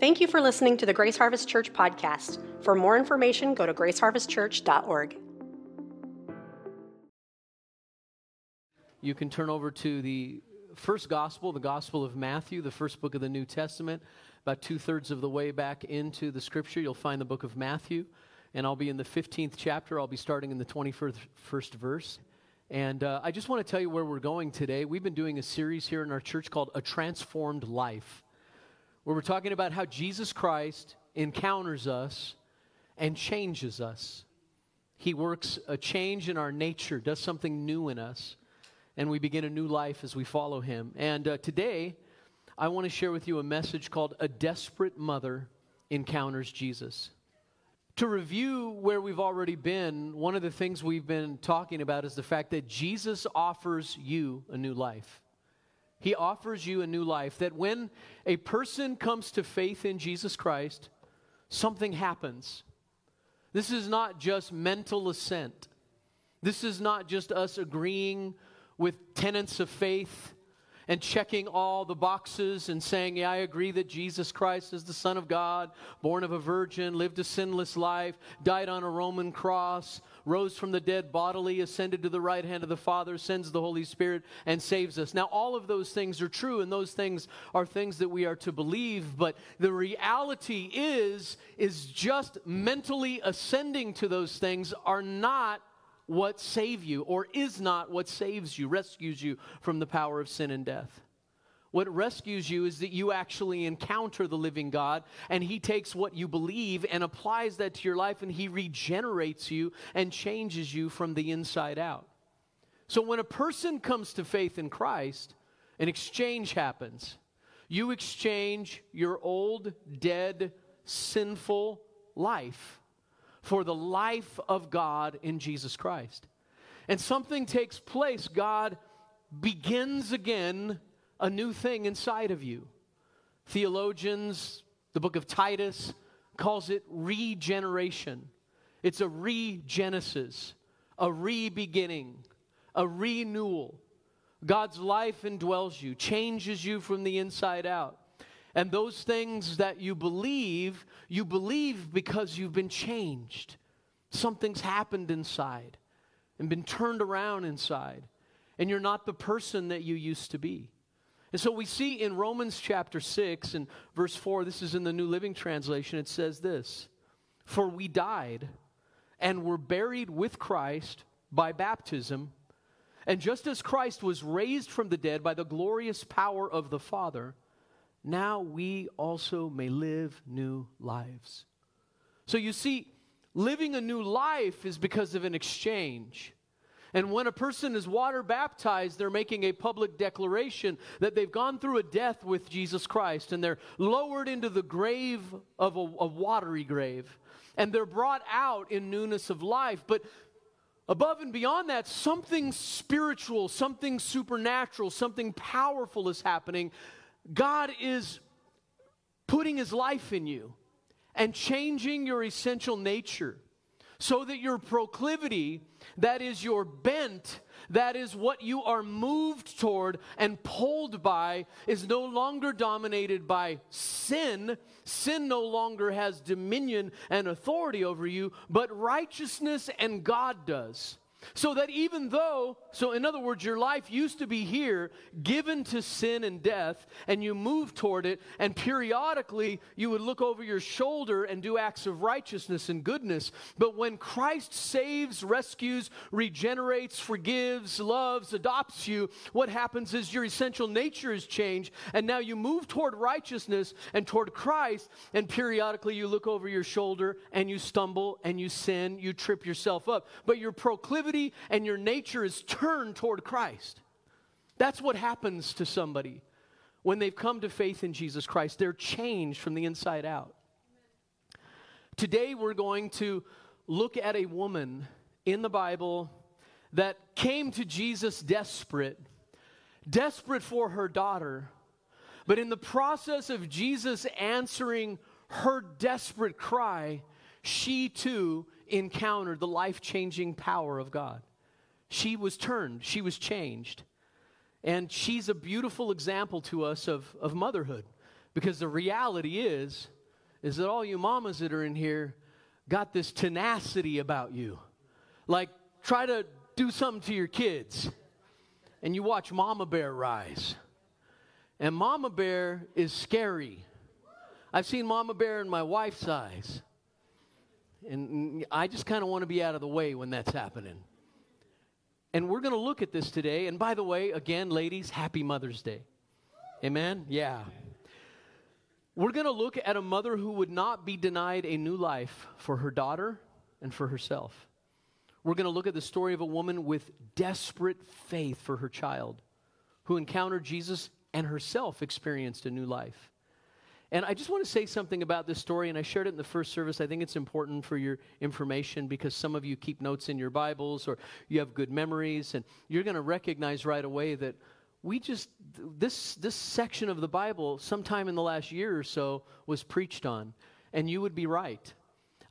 Thank you for listening to the Grace Harvest Church podcast. For more information, go to graceharvestchurch.org. You can turn over to the first gospel, the Gospel of Matthew, the first book of the New Testament. About two thirds of the way back into the scripture, you'll find the book of Matthew. And I'll be in the 15th chapter. I'll be starting in the 21st verse. And uh, I just want to tell you where we're going today. We've been doing a series here in our church called A Transformed Life where we're talking about how Jesus Christ encounters us and changes us. He works a change in our nature, does something new in us, and we begin a new life as we follow Him. And uh, today, I want to share with you a message called A Desperate Mother Encounters Jesus. To review where we've already been, one of the things we've been talking about is the fact that Jesus offers you a new life. He offers you a new life. That when a person comes to faith in Jesus Christ, something happens. This is not just mental assent. This is not just us agreeing with tenets of faith and checking all the boxes and saying, Yeah, I agree that Jesus Christ is the Son of God, born of a virgin, lived a sinless life, died on a Roman cross, rose from the dead bodily, ascended to the right hand of the Father, sends the Holy Spirit, and saves us. Now, all of those things are true, and those things are things that we are to believe, but the reality is, is just mentally ascending to those things are not what save you or is not what saves you, rescues you from the power of sin and death. What rescues you is that you actually encounter the living God and He takes what you believe and applies that to your life and He regenerates you and changes you from the inside out. So when a person comes to faith in Christ, an exchange happens. You exchange your old, dead, sinful life for the life of God in Jesus Christ. And something takes place. God begins again a new thing inside of you. Theologians, the book of Titus calls it regeneration. It's a regenesis, a re-beginning, a renewal. God's life indwells you, changes you from the inside out. And those things that you believe, you believe because you've been changed. Something's happened inside and been turned around inside. And you're not the person that you used to be. And so we see in Romans chapter 6 and verse 4, this is in the New Living Translation, it says this For we died and were buried with Christ by baptism. And just as Christ was raised from the dead by the glorious power of the Father, now we also may live new lives. So you see, living a new life is because of an exchange. And when a person is water baptized, they're making a public declaration that they've gone through a death with Jesus Christ and they're lowered into the grave of a, a watery grave. And they're brought out in newness of life. But above and beyond that, something spiritual, something supernatural, something powerful is happening. God is putting his life in you and changing your essential nature so that your proclivity, that is your bent, that is what you are moved toward and pulled by, is no longer dominated by sin. Sin no longer has dominion and authority over you, but righteousness and God does. So that even though, so in other words, your life used to be here, given to sin and death, and you moved toward it, and periodically you would look over your shoulder and do acts of righteousness and goodness. But when Christ saves, rescues, regenerates, forgives, loves, adopts you, what happens is your essential nature is changed, and now you move toward righteousness and toward Christ, and periodically you look over your shoulder and you stumble and you sin, you trip yourself up. But your proclivity proclivity and your nature is turned toward Christ. That's what happens to somebody when they've come to faith in Jesus Christ. They're changed from the inside out. Today, we're going to look at a woman in the Bible that came to Jesus desperate, desperate for her daughter. But in the process of Jesus answering her desperate cry, she too encountered the life changing power of God. She was turned, she was changed. And she's a beautiful example to us of, of motherhood Because the reality is, is that all you mamas that are in here got this tenacity about you. Like, try to do something to your kids, and you watch Mama Bear rise. And Mama Bear is scary. I've seen Mama Bear in my wife's eyes. And I just kind of want to be out of the way when that's happening. And we're going to look at this today. And by the way, again, ladies, happy Mother's Day. Amen? Yeah. We're going to look at a mother who would not be denied a new life for her daughter and for herself. We're going to look at the story of a woman with desperate faith for her child who encountered Jesus and herself experienced a new life. And I just want to say something about this story, and I shared it in the first service. I think it's important for your information because some of you keep notes in your Bibles or you have good memories, and you're going to recognize right away that we just, this, this section of the Bible, sometime in the last year or so, was preached on. And you would be right.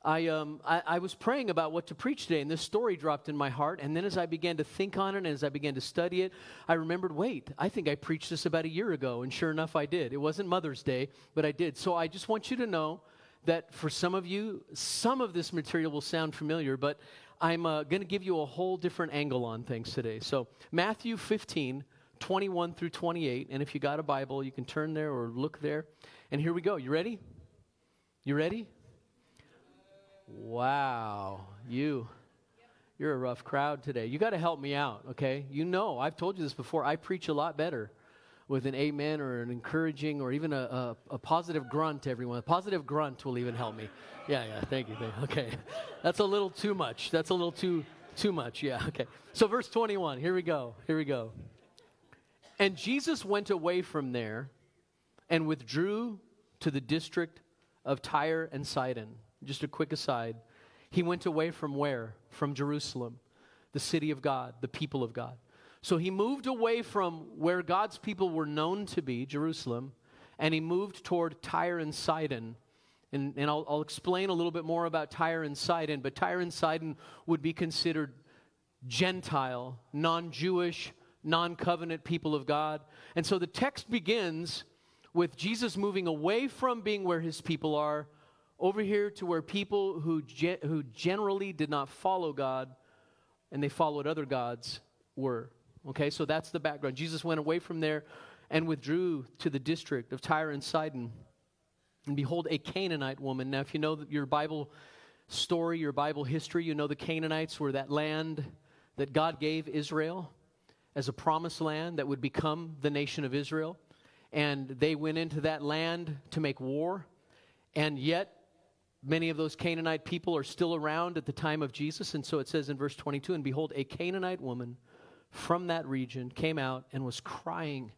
I, um, I, I, was praying about what to preach today, and this story dropped in my heart. And then as I began to think on it, and as I began to study it, I remembered wait, I think I preached this about a year ago. And sure enough, I did. It wasn't Mother's Day, but I did. So I just want you to know that for some of you, some of this material will sound familiar, but I'm uh, going to give you a whole different angle on things today. So, Matthew 15, 21 through 28. And if you got a Bible, you can turn there or look there. And here we go. You ready? You ready? Wow, you. You're a rough crowd today. You got to help me out, okay? You know, I've told you this before. I preach a lot better with an amen or an encouraging or even a, a, a positive grunt, everyone. A positive grunt will even help me. Yeah, yeah, thank you. Thank you. Okay. That's a little too much. That's a little too too much. Yeah, okay. So verse 21, here we go. Here we go. And Jesus went away from there and withdrew to the district of Tyre and Sidon. Just a quick aside. He went away from where? From Jerusalem, the city of God, the people of God. So he moved away from where God's people were known to be, Jerusalem, and he moved toward Tyre and Sidon. And, and I'll, I'll explain a little bit more about Tyre and Sidon, but Tyre and Sidon would be considered Gentile, non Jewish, non covenant people of God. And so the text begins with Jesus moving away from being where his people are over here to where people who, ge- who generally did not follow God and they followed other gods were. Okay, so that's the background. Jesus went away from there and withdrew to the district of Tyre and Sidon. And behold, a Canaanite woman. Now, if you know your Bible story, your Bible history, you know the Canaanites were that land that God gave Israel as a promised land that would become the nation of Israel. And they went into that land to make war. And yet, Many of those Canaanite people are still around at the time of Jesus. And so it says in verse 22 And behold, a Canaanite woman from that region came out and was crying,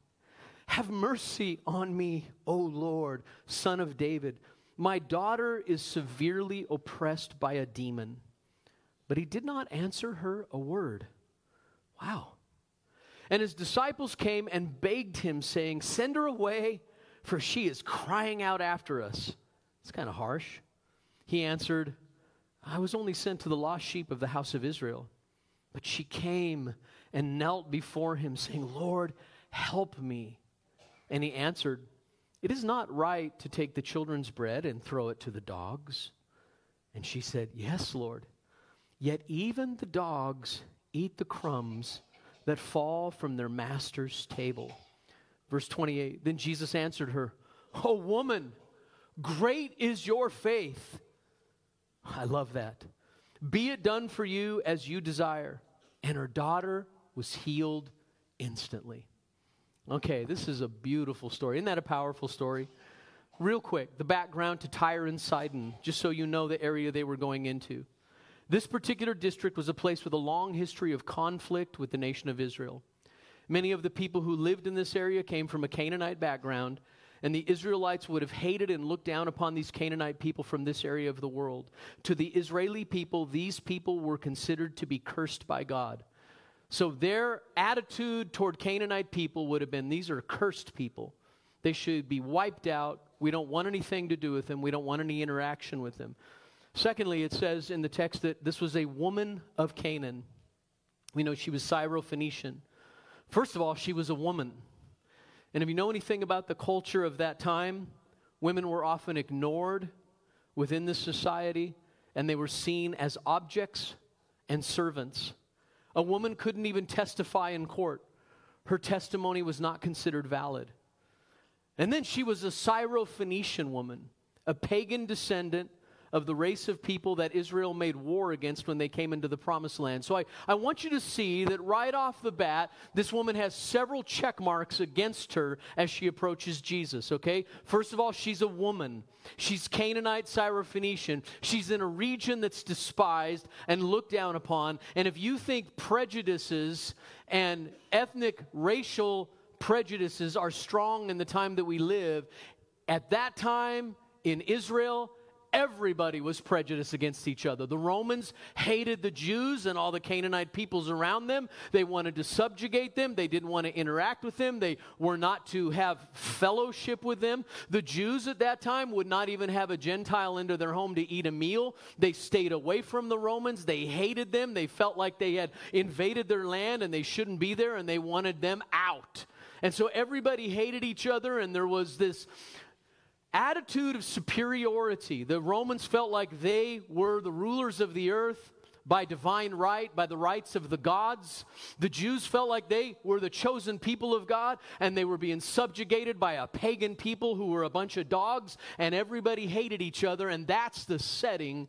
Have mercy on me, O Lord, son of David. My daughter is severely oppressed by a demon. But he did not answer her a word. Wow. And his disciples came and begged him, saying, Send her away, for she is crying out after us. It's kind of harsh. He answered, I was only sent to the lost sheep of the house of Israel. But she came and knelt before him, saying, Lord, help me. And he answered, It is not right to take the children's bread and throw it to the dogs. And she said, Yes, Lord. Yet even the dogs eat the crumbs that fall from their master's table. Verse 28 Then Jesus answered her, O woman, great is your faith. I love that. Be it done for you as you desire. And her daughter was healed instantly. Okay, this is a beautiful story. Isn't that a powerful story? Real quick, the background to Tyre and Sidon, just so you know the area they were going into. This particular district was a place with a long history of conflict with the nation of Israel. Many of the people who lived in this area came from a Canaanite background and the Israelites would have hated and looked down upon these Canaanite people from this area of the world. To the Israeli people, these people were considered to be cursed by God. So their attitude toward Canaanite people would have been these are cursed people. They should be wiped out. We don't want anything to do with them, we don't want any interaction with them. Secondly, it says in the text that this was a woman of Canaan. We know she was Syro Phoenician. First of all, she was a woman. And if you know anything about the culture of that time, women were often ignored within this society and they were seen as objects and servants. A woman couldn't even testify in court, her testimony was not considered valid. And then she was a Syrophoenician woman, a pagan descendant of the race of people that Israel made war against when they came into the promised land. So I, I want you to see that right off the bat, this woman has several check marks against her as she approaches Jesus, okay? First of all, she's a woman. She's Canaanite, Syrophoenician. She's in a region that's despised and looked down upon. And if you think prejudices and ethnic, racial prejudices are strong in the time that we live, at that time in Israel, everybody was prejudiced against each other. The Romans hated the Jews and all the Canaanite peoples around them. They wanted to subjugate them. They didn't want to interact with them. They were not to have fellowship with them. The Jews at that time would not even have a Gentile into their home to eat a meal. They stayed away from the Romans. They hated them. They felt like they had invaded their land and they shouldn't be there and they wanted them out. And so everybody hated each other, and there was this attitude of superiority. The Romans felt like they were the rulers of the earth by divine right, by the rights of the gods. The Jews felt like they were the chosen people of God and they were being subjugated by a pagan people who were a bunch of dogs, and everybody hated each other. And that's the setting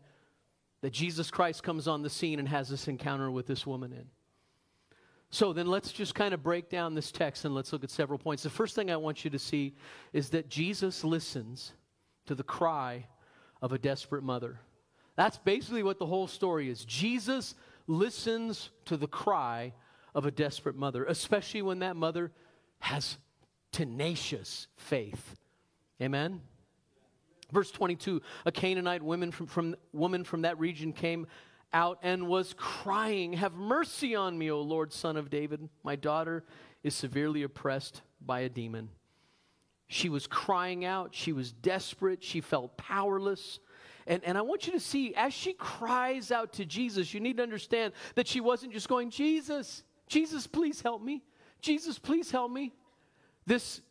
that Jesus Christ comes on the scene and has this encounter with this woman in. So then let's just kind of break down this text and let's look at several points. The first thing I want you to see is that Jesus listens to the cry of a desperate mother. That's basically what the whole story is. Jesus listens to the cry of a desperate mother, especially when that mother has tenacious faith. Amen? Verse 22 A Canaanite woman from, from, woman from that region came out and was crying, Have mercy on me, O Lord, son of David. My daughter is severely oppressed by a demon. She was crying out. She was desperate. She felt powerless. And, and I want you to see, as she cries out to Jesus, you need to understand that she wasn't just going, Jesus, Jesus, please help me. Jesus, please help me. This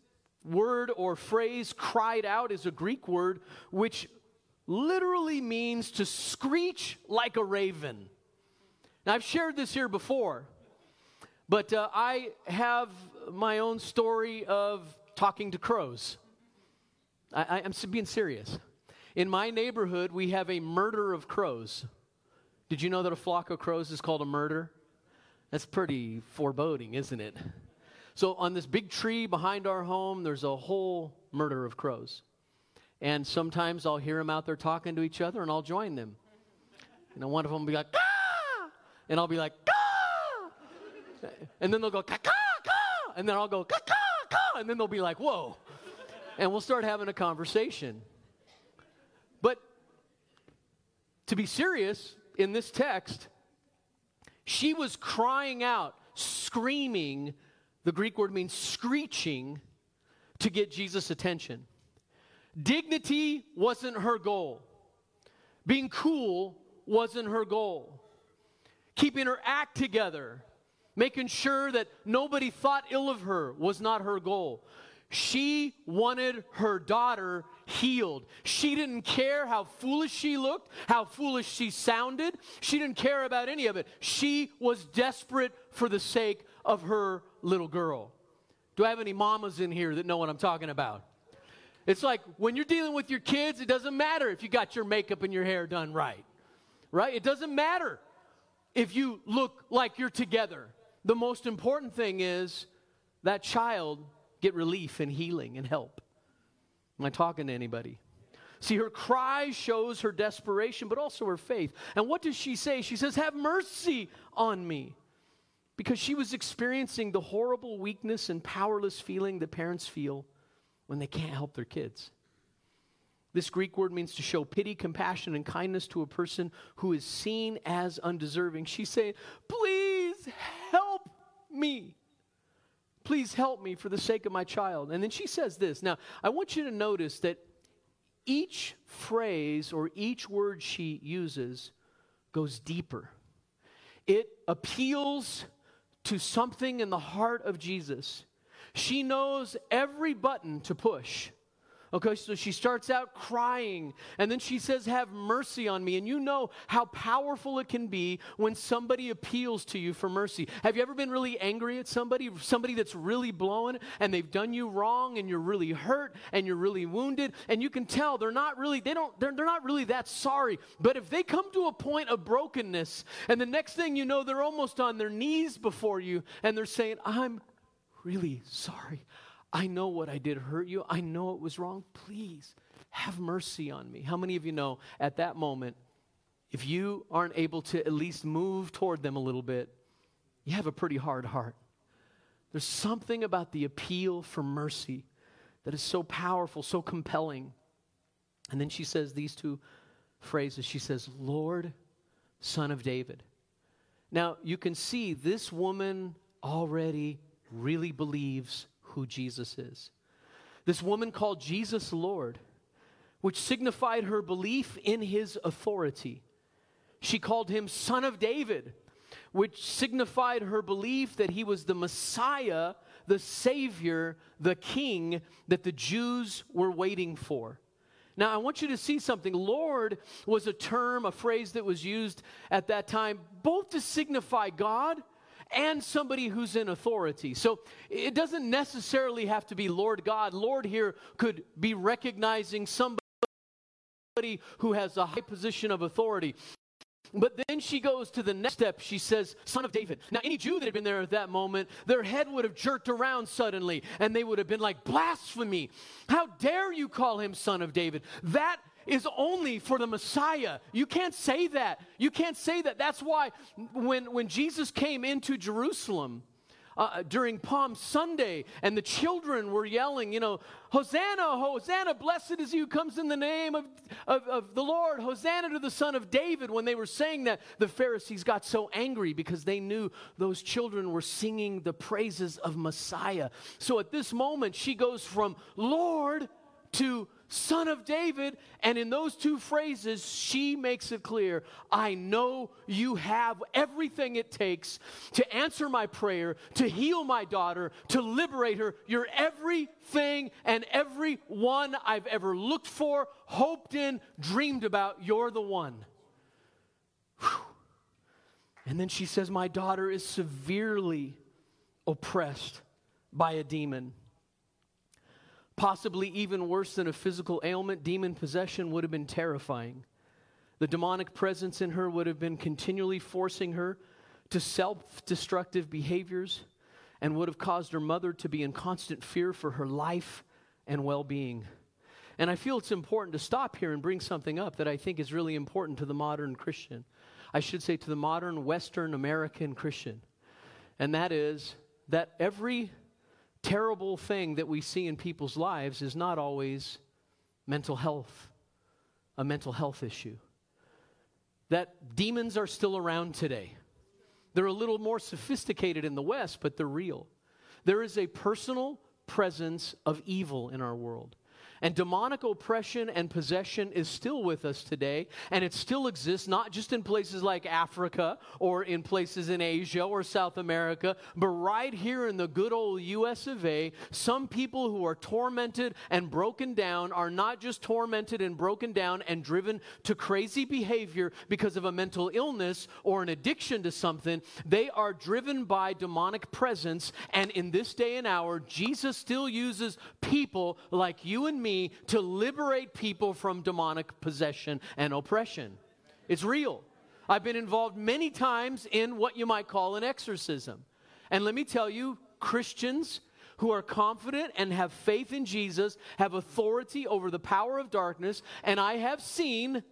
word or phrase, cried out, is a Greek word which literally means to screech like a raven. Now, I've shared this here before, but uh, I have my own story of talking to crows. I, am being serious. In my neighborhood, we have a murder of crows. Did you know that a flock of crows is called a murder? That's pretty foreboding, isn't it? So, on this big tree behind our home, there's a whole murder of crows. And sometimes I'll hear them out there talking to each other and I'll join them. Know, one of them will be like, Caw! and I'll be like, Caw! and then they'll go, Caw, caw, and then I'll go, Caw, caw, and then they'll be like, whoa. And we'll start having a conversation. But to be serious, in this text, she was crying out, screaming. The Greek word means screeching to get Jesus' attention. Dignity wasn't her goal. Being cool wasn't her goal. Keeping her act together, making sure that nobody thought ill of her was not her goal. She wanted her daughter healed. She didn't care how foolish she looked, how foolish she sounded. She didn't care about any of it. She was desperate for the sake of her little girl. Do I have any mamas in here that know what I'm talking about? It's like when you're dealing with your kids, it doesn't matter if you got your makeup and your hair done right, right? It doesn't matter if you look like you're together. The most important thing is that child get relief and healing and help. Am I talking to anybody? See, her cry shows her desperation, but also her faith. And what does she say? She says, Have mercy on me. Because she was experiencing the horrible weakness and powerless feeling that parents feel when they can't help their kids. This Greek word means to show pity, compassion, and kindness to a person who is seen as undeserving. She's saying, Please help me. Please help me for the sake of my child. And then she says this. Now, I want you to notice that each phrase or each word she uses goes deeper. It appeals to something in the heart of Jesus She knows every button to push. Okay, so she starts out crying, and then she says, Have mercy on me. And you know how powerful it can be when somebody appeals to you for mercy. Have you ever been really angry at somebody, somebody that's really blowing, and they've done you wrong, and you're really hurt, and you're really wounded, and you can tell they're not really, they don't, they're, they're not really that sorry. But if they come to a point of brokenness, and the next thing you know, they're almost on their knees before you, and they're saying, I'm really sorry. I know what I did hurt you. I know it was wrong. Please have mercy on me. How many of you know at that moment, if you aren't able to at least move toward them a little bit, you have a pretty hard heart? There's something about the appeal for mercy that is so powerful, so compelling. And then she says these two phrases. She says, Lord, Son of David. Now, you can see this woman already really believes who Jesus is. This woman called Jesus Lord, which signified her belief in his authority. She called him Son of David, which signified her belief that he was the Messiah, the Savior, the King that the Jews were waiting for. Now, I want you to see something. Lord was a term, a phrase that was used at that time, both to signify God and somebody who's in authority. So it doesn't necessarily have to be Lord God. Lord here could be recognizing somebody who has a high position of authority. But then she goes to the next step. She says, Son of David. Now, any Jew that had been there at that moment, their head would have jerked around suddenly, and they would have been like, Blasphemy! How dare you call him Son of David? That is only for the Messiah. You can't say that. You can't say that. That's why when, when Jesus came into Jerusalem, uh, during Palm Sunday, and the children were yelling, you know, Hosanna, Hosanna, blessed is he who comes in the name of, of, of, the Lord, Hosanna to the Son of David. When they were saying that, the Pharisees got so angry because they knew those children were singing the praises of Messiah. So at this moment, she goes from Lord to Son of David. And in those two phrases, she makes it clear I know you have everything it takes to answer my prayer, to heal my daughter, to liberate her. You're everything and every one I've ever looked for, hoped in, dreamed about. You're the one. And then she says, My daughter is severely oppressed by a demon. Possibly even worse than a physical ailment, demon possession would have been terrifying. The demonic presence in her would have been continually forcing her to self destructive behaviors and would have caused her mother to be in constant fear for her life and well being. And I feel it's important to stop here and bring something up that I think is really important to the modern Christian. I should say to the modern Western American Christian. And that is that every terrible thing that we see in people's lives is not always mental health, a mental health issue. That demons are still around today. They're a little more sophisticated in the West, but they're real. There is a personal presence of evil in our world. And demonic oppression and possession is still with us today, and it still exists not just in places like Africa or in places in Asia or South America, but right here in the good old US of A. Some people who are tormented and broken down are not just tormented and broken down and driven to crazy behavior because of a mental illness or an addiction to something. They are driven by demonic presence, and in this day and hour, Jesus still uses people like you and me to liberate people from demonic possession and oppression. It's real. I've been involved many times in what you might call an exorcism. And let me tell you, Christians who are confident and have faith in Jesus have authority over the power of darkness. And I have seen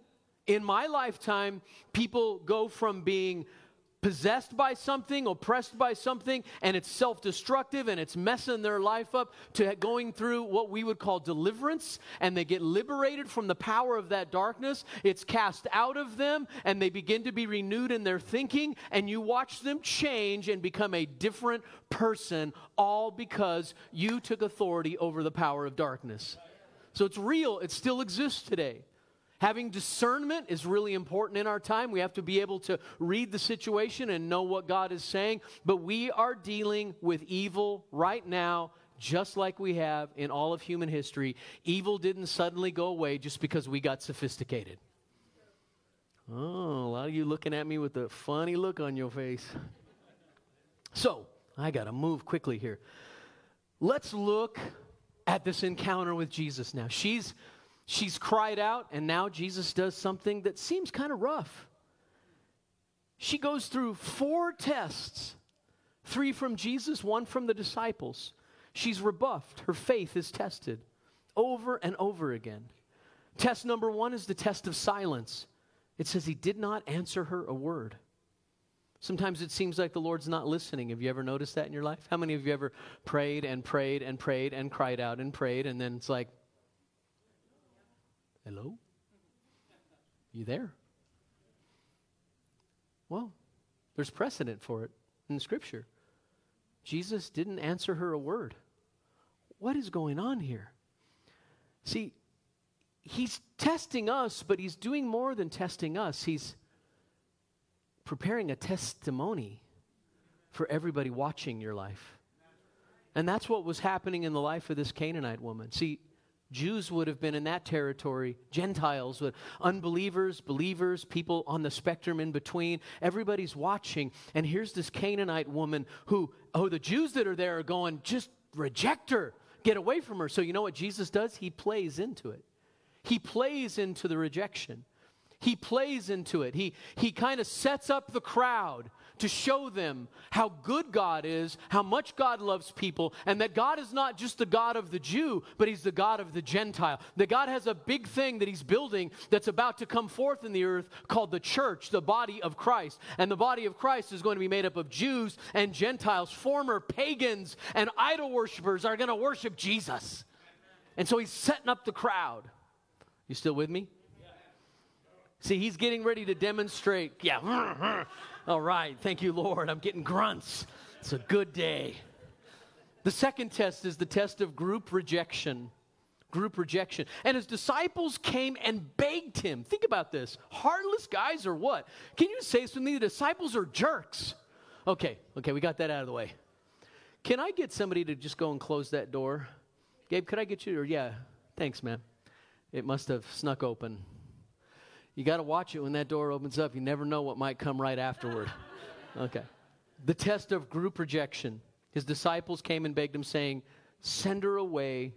in my lifetime people go from being possessed by something, oppressed by something, and it's self destructive and it's messing their life up, to going through what we would call deliverance, and they get liberated from the power of that darkness. It's cast out of them, and they begin to be renewed in their thinking, and you watch them change and become a different person, all because you took authority over the power of darkness. So it's real, it still exists today. Having discernment is really important in our time. We have to be able to read the situation and know what God is saying. But we are dealing with evil right now, just like we have in all of human history. Evil didn't suddenly go away just because we got sophisticated. Oh, a lot of you looking at me with a funny look on your face. So, I got to move quickly here. Let's look at this encounter with Jesus now. She's she's cried out and now Jesus does something that seems kind of rough. She goes through four tests. Three from Jesus, one from the disciples. She's rebuffed. Her faith is tested over and over again. Test number 1 is the test of silence. It says he did not answer her a word. Sometimes it seems like the Lord's not listening. Have you ever noticed that in your life? How many of you ever prayed and prayed and prayed and cried out and prayed and then it's like, hello? You there? Well, there's precedent for it in Scripture. Jesus didn't answer her a word. What is going on here? See, he's testing us, but he's doing more than testing us. He's preparing a testimony for everybody watching your life. And that's what was happening in the life of this Canaanite woman. See, Jews would have been in that territory, Gentiles, would, unbelievers, believers, people on the spectrum in between. Everybody's watching. And here's this Canaanite woman who, oh, the Jews that are there are going, just reject her, get away from her. So you know what Jesus does? He plays into it. He plays into the rejection. He plays into it. He, he kind of sets up the crowd to show them how good God is, how much God loves people, and that God is not just the God of the Jew, but He's the God of the Gentile. That God has a big thing that He's building that's about to come forth in the earth called the church, the body of Christ. And the body of Christ is going to be made up of Jews and Gentiles. Former pagans and idol worshippers are going to worship Jesus. And so He's setting up the crowd. You still with me? See, he's getting ready to demonstrate. Yeah. All right. Thank you, Lord. I'm getting grunts. It's a good day. The second test is the test of group rejection. Group rejection. And his disciples came and begged him. Think about this. Heartless guys or what? Can you say something? The disciples are jerks. Okay, okay, we got that out of the way. Can I get somebody to just go and close that door? Gabe, could I get you? Or yeah, thanks, man. It must have snuck open. You got to watch it when that door opens up. You never know what might come right afterward. Okay. The test of group rejection. His disciples came and begged him, saying, Send her away,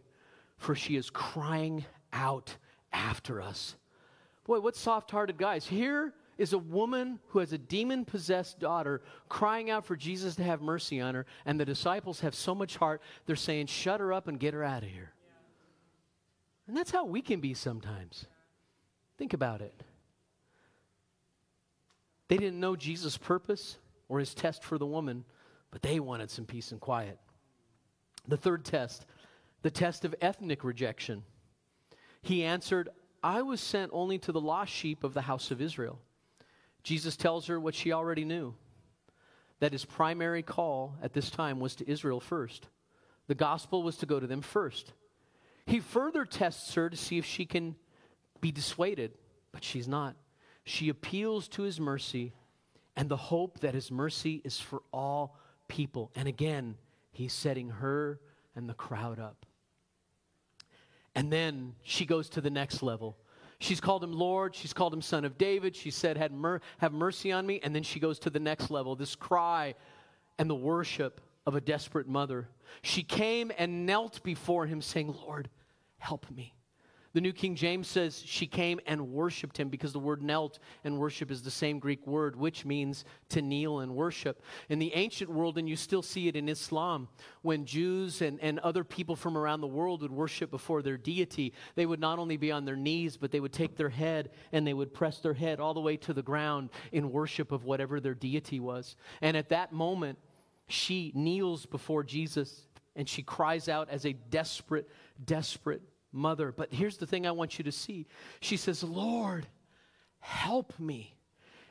for she is crying out after us. Boy, what soft hearted guys. Here is a woman who has a demon possessed daughter crying out for Jesus to have mercy on her, and the disciples have so much heart, they're saying, Shut her up and get her out of here. And that's how we can be sometimes. Think about it. They didn't know Jesus' purpose or his test for the woman, but they wanted some peace and quiet. The third test, the test of ethnic rejection. He answered, I was sent only to the lost sheep of the house of Israel. Jesus tells her what she already knew that his primary call at this time was to Israel first. The gospel was to go to them first. He further tests her to see if she can be dissuaded, but she's not. She appeals to his mercy and the hope that his mercy is for all people. And again, he's setting her and the crowd up. And then she goes to the next level. She's called him Lord. She's called him Son of David. She said, Have mercy on me. And then she goes to the next level this cry and the worship of a desperate mother. She came and knelt before him, saying, Lord, help me. The New King James says she came and worshiped him because the word knelt and worship is the same Greek word, which means to kneel and worship. In the ancient world, and you still see it in Islam, when Jews and, and other people from around the world would worship before their deity, they would not only be on their knees, but they would take their head and they would press their head all the way to the ground in worship of whatever their deity was. And at that moment, she kneels before Jesus and she cries out as a desperate, desperate mother. But here's the thing I want you to see she says, Lord, help me.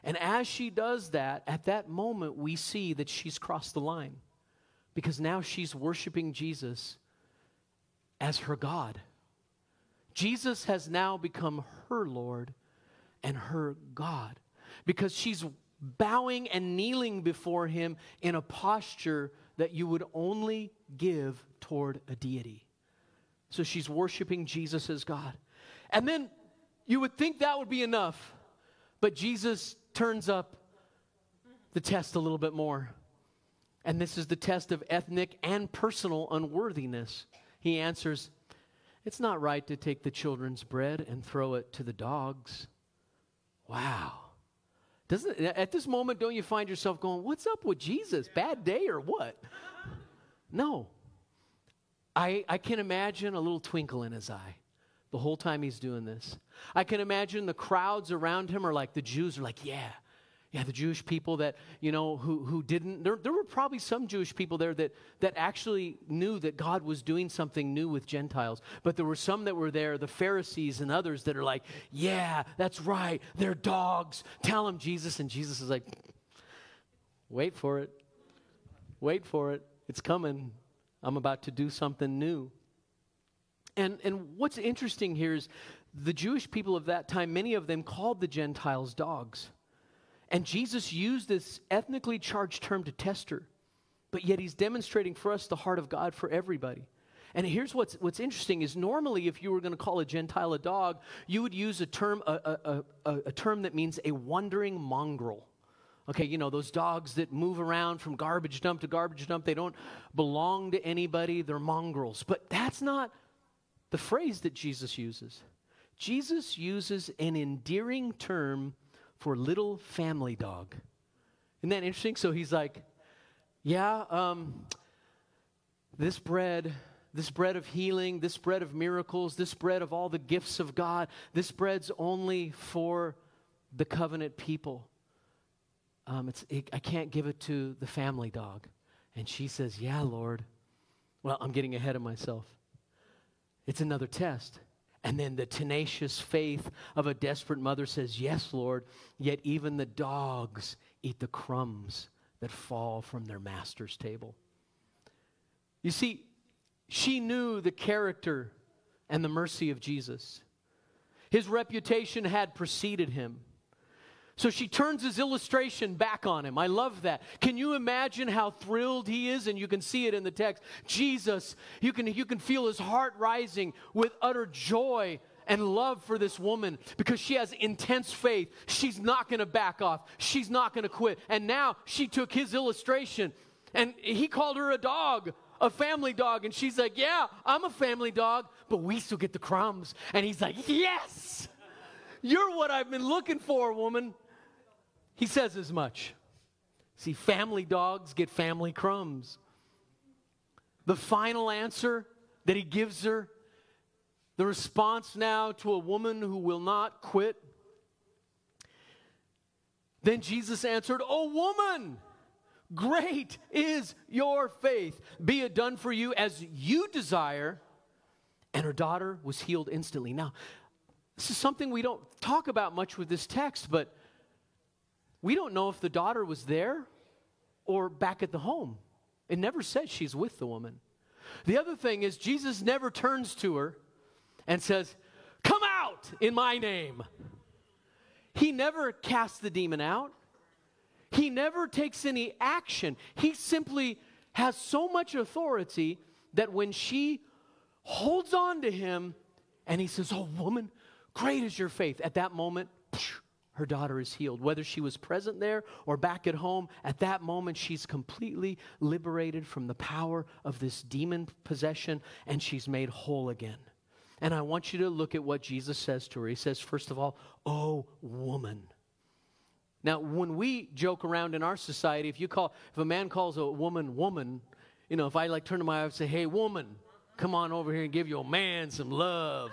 And as she does that, at that moment, we see that she's crossed the line because now she's worshiping Jesus as her God. Jesus has now become her Lord and her God because she's bowing and kneeling before him in a posture that you would only give toward a deity. So she's worshiping Jesus as God. And then you would think that would be enough, but Jesus turns up the test a little bit more. And this is the test of ethnic and personal unworthiness. He answers, It's not right to take the children's bread and throw it to the dogs. Wow. Doesn't at this moment don't you find yourself going, "What's up with Jesus? Bad day or what?" No. I I can imagine a little twinkle in his eye the whole time he's doing this. I can imagine the crowds around him are like the Jews are like, "Yeah, yeah, the Jewish people that, you know, who, who didn't, there, there were probably some Jewish people there that, that actually knew that God was doing something new with Gentiles. But there were some that were there, the Pharisees and others, that are like, yeah, that's right, they're dogs. Tell them Jesus. And Jesus is like, wait for it. Wait for it. It's coming. I'm about to do something new. And, and what's interesting here is the Jewish people of that time, many of them called the Gentiles dogs. And Jesus used this ethnically charged term to test her, but yet he's demonstrating for us the heart of God for everybody. And here's what's, what's interesting is normally if you were going to call a Gentile a dog, you would use a term, a, a, a, a term that means a wandering mongrel. Okay, you know, those dogs that move around from garbage dump to garbage dump, they don't belong to anybody, they're mongrels. But that's not the phrase that Jesus uses. Jesus uses an endearing term for little family dog. Isn't that interesting? So he's like, yeah, um, this bread, this bread of healing, this bread of miracles, this bread of all the gifts of God, this bread's only for the covenant people. Um, it's, it, I can't give it to the family dog. And she says, Yeah, Lord. Well, I'm getting ahead of myself. It's another test. And then the tenacious faith of a desperate mother says, Yes, Lord, yet even the dogs eat the crumbs that fall from their master's table. You see, she knew the character and the mercy of Jesus. His reputation had preceded him. So she turns his illustration back on him. I love that. Can you imagine how thrilled he is? And you can see it in the text. Jesus, you can, you can feel his heart rising with utter joy and love for this woman because she has intense faith. She's not going to back off, she's not going to quit. And now she took his illustration and he called her a dog. A family dog, and she's like, Yeah, I'm a family dog, but we still get the crumbs. And he's like, Yes, you're what I've been looking for, woman. He says as much. See, family dogs get family crumbs. The final answer that he gives her, the response now to a woman who will not quit. Then Jesus answered, Oh, woman, great is your faith. Be it done for you as you desire. And her daughter was healed instantly. Now, this is something we don't talk about much with this text, but we don't know if the daughter was there or back at the home. It never says she's with the woman. The other thing is, Jesus never turns to her and says, Come out in my name. He never casts the demon out. He never takes any action. He simply has so much authority that when she holds on to him and he says, Oh, woman, great is your faith, at that moment, her daughter is healed. Whether she was present there or back at home, at that moment, she's completely liberated from the power of this demon possession and she's made whole again. And I want you to look at what Jesus says to her. He says, first of all, Oh, woman. Now, when we joke around in our society, if you call, if a man calls a woman woman, you know, if I like turn to my wife and say, Hey, woman, come on over here and give your man some love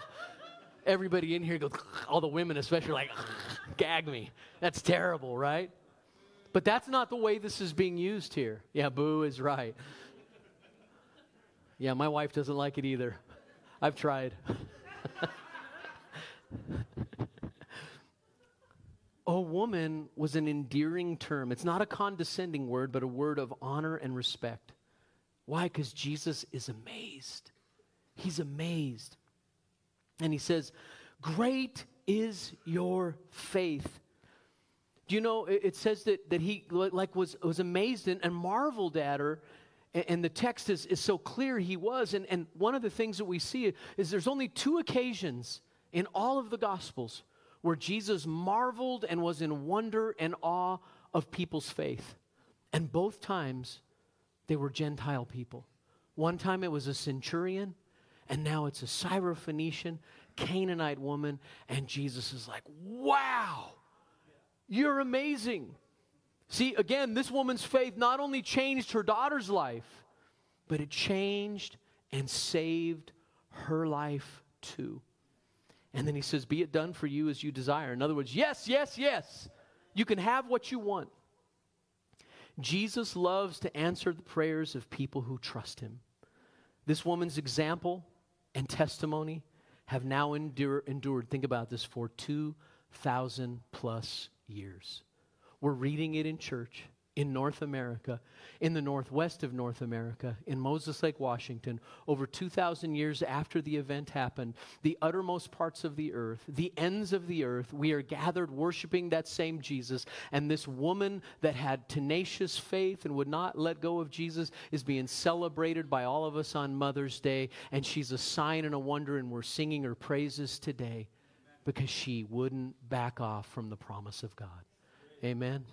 everybody in here goes, all the women especially, like, gag me. That's terrible, right? But that's not the way this is being used here. Yeah, boo is right. Yeah, my wife doesn't like it either. I've tried. a woman was an endearing term. It's not a condescending word, but a word of honor and respect. Why? Because Jesus is amazed. He's amazed. And he says, Great is your faith. Do you know, it, says that, that he like was, was amazed and, and marveled at her And, and the text is, is so clear he was. And, and one of the things that we see is there's only two occasions in all of the Gospels where Jesus marveled and was in wonder and awe of people's faith. And both times they were Gentile people. One time it was a centurion, and now it's a Syrophoenician, Canaanite woman, and Jesus is like, wow, you're amazing. See, again, this woman's faith not only changed her daughter's life, but it changed and saved her life too. And then he says, Be it done for you as you desire. In other words, yes, yes, yes. You can have what you want. Jesus loves to answer the prayers of people who trust him. This woman's example and testimony have now endure, endured, think about this, for 2,000 plus years. We're reading it in church in North America, in the northwest of North America, in Moses Lake, Washington, over 2,000 years after the event happened, the uttermost parts of the earth, the ends of the earth, we are gathered worshiping that same Jesus. And this woman that had tenacious faith and would not let go of Jesus is being celebrated by all of us on Mother's Day. And she's a sign and a wonder, and we're singing her praises today because she wouldn't back off from the promise of God. Amen.